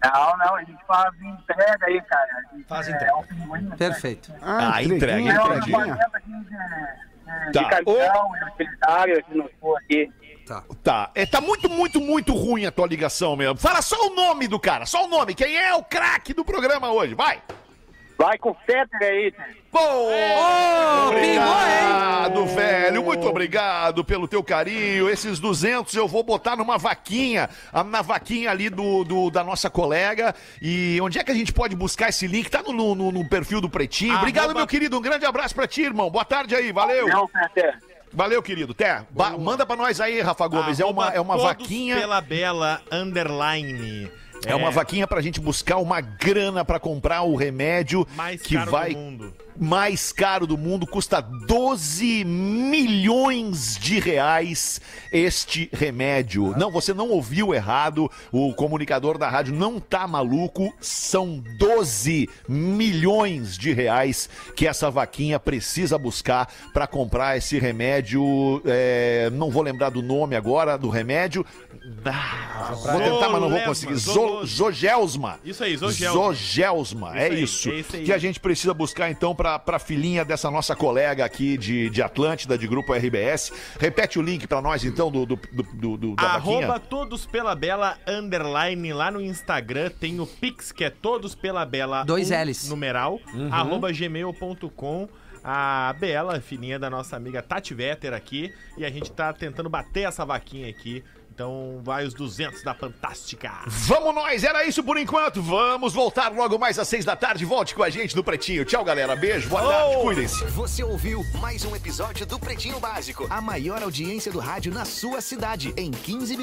Não, não, a gente faz entrega aí, cara. A gente Faz é entrega. um pinguim, né? Perfeito. Ah, entrega, É um entreguinha. equipamento aqui de, de, Tá. de caminhão e utilitário aqui no sul aqui. Tá. É, tá muito, muito, muito ruim a tua ligação mesmo. Fala só o nome do cara, só o nome. Quem é o craque do programa hoje? Vai! Vai com o Peter aí. Pô! obrigado, velho. Muito obrigado pelo teu carinho. Esses 200 eu vou botar numa vaquinha, na vaquinha ali do, do- da nossa colega. E onde é que a gente pode buscar esse link? Tá no, no- no perfil do Pretinho. Obrigado, meu querido. Um grande abraço pra ti, irmão. Boa tarde aí. Valeu. Não, Peter. Valeu, querido. Ba- manda pra nós aí, Rafa Gomes. É uma, Arroba é uma todos vaquinha. Pela Bela Underline. É uma vaquinha pra gente buscar uma grana pra comprar o remédio mais que caro vai do mundo. mais caro do mundo, custa 12 milhões de reais este remédio. Não, você não ouviu errado, o comunicador da rádio não tá maluco, são 12 milhões de reais que essa vaquinha precisa buscar para comprar esse remédio. é, não vou lembrar do nome agora do remédio. Ah, vou tentar, mas não vou conseguir. Zo- Zogelsma. Isso aí, Zogelsma. Zogelsma, é aí, isso. é aí. Que a gente precisa buscar então pra, pra filhinha dessa nossa colega aqui de, de Atlântida, de Grupo RBS. Repete o link pra nós então do, do, do, do- do- da Arroba vaquinha. todos pela Bela Underline lá no Instagram. Tem o Pix, que é todos pela Bela. Dois um Ls. Numeral. Uhum. Arroba gmail.com. A Bela, filhinha da nossa amiga Tati Vetter aqui. E a gente tá tentando bater essa vaquinha aqui. Então vai os 200 da Fantástica. Vamos nós, era isso por enquanto. Vamos voltar logo mais às seis da tarde. Volte com a gente no Pretinho. Tchau, galera. Beijo, boa tarde, cuidem-se. Você ouviu mais um episódio do Pretinho Básico, a maior audiência do rádio na sua cidade, em 15 minutos.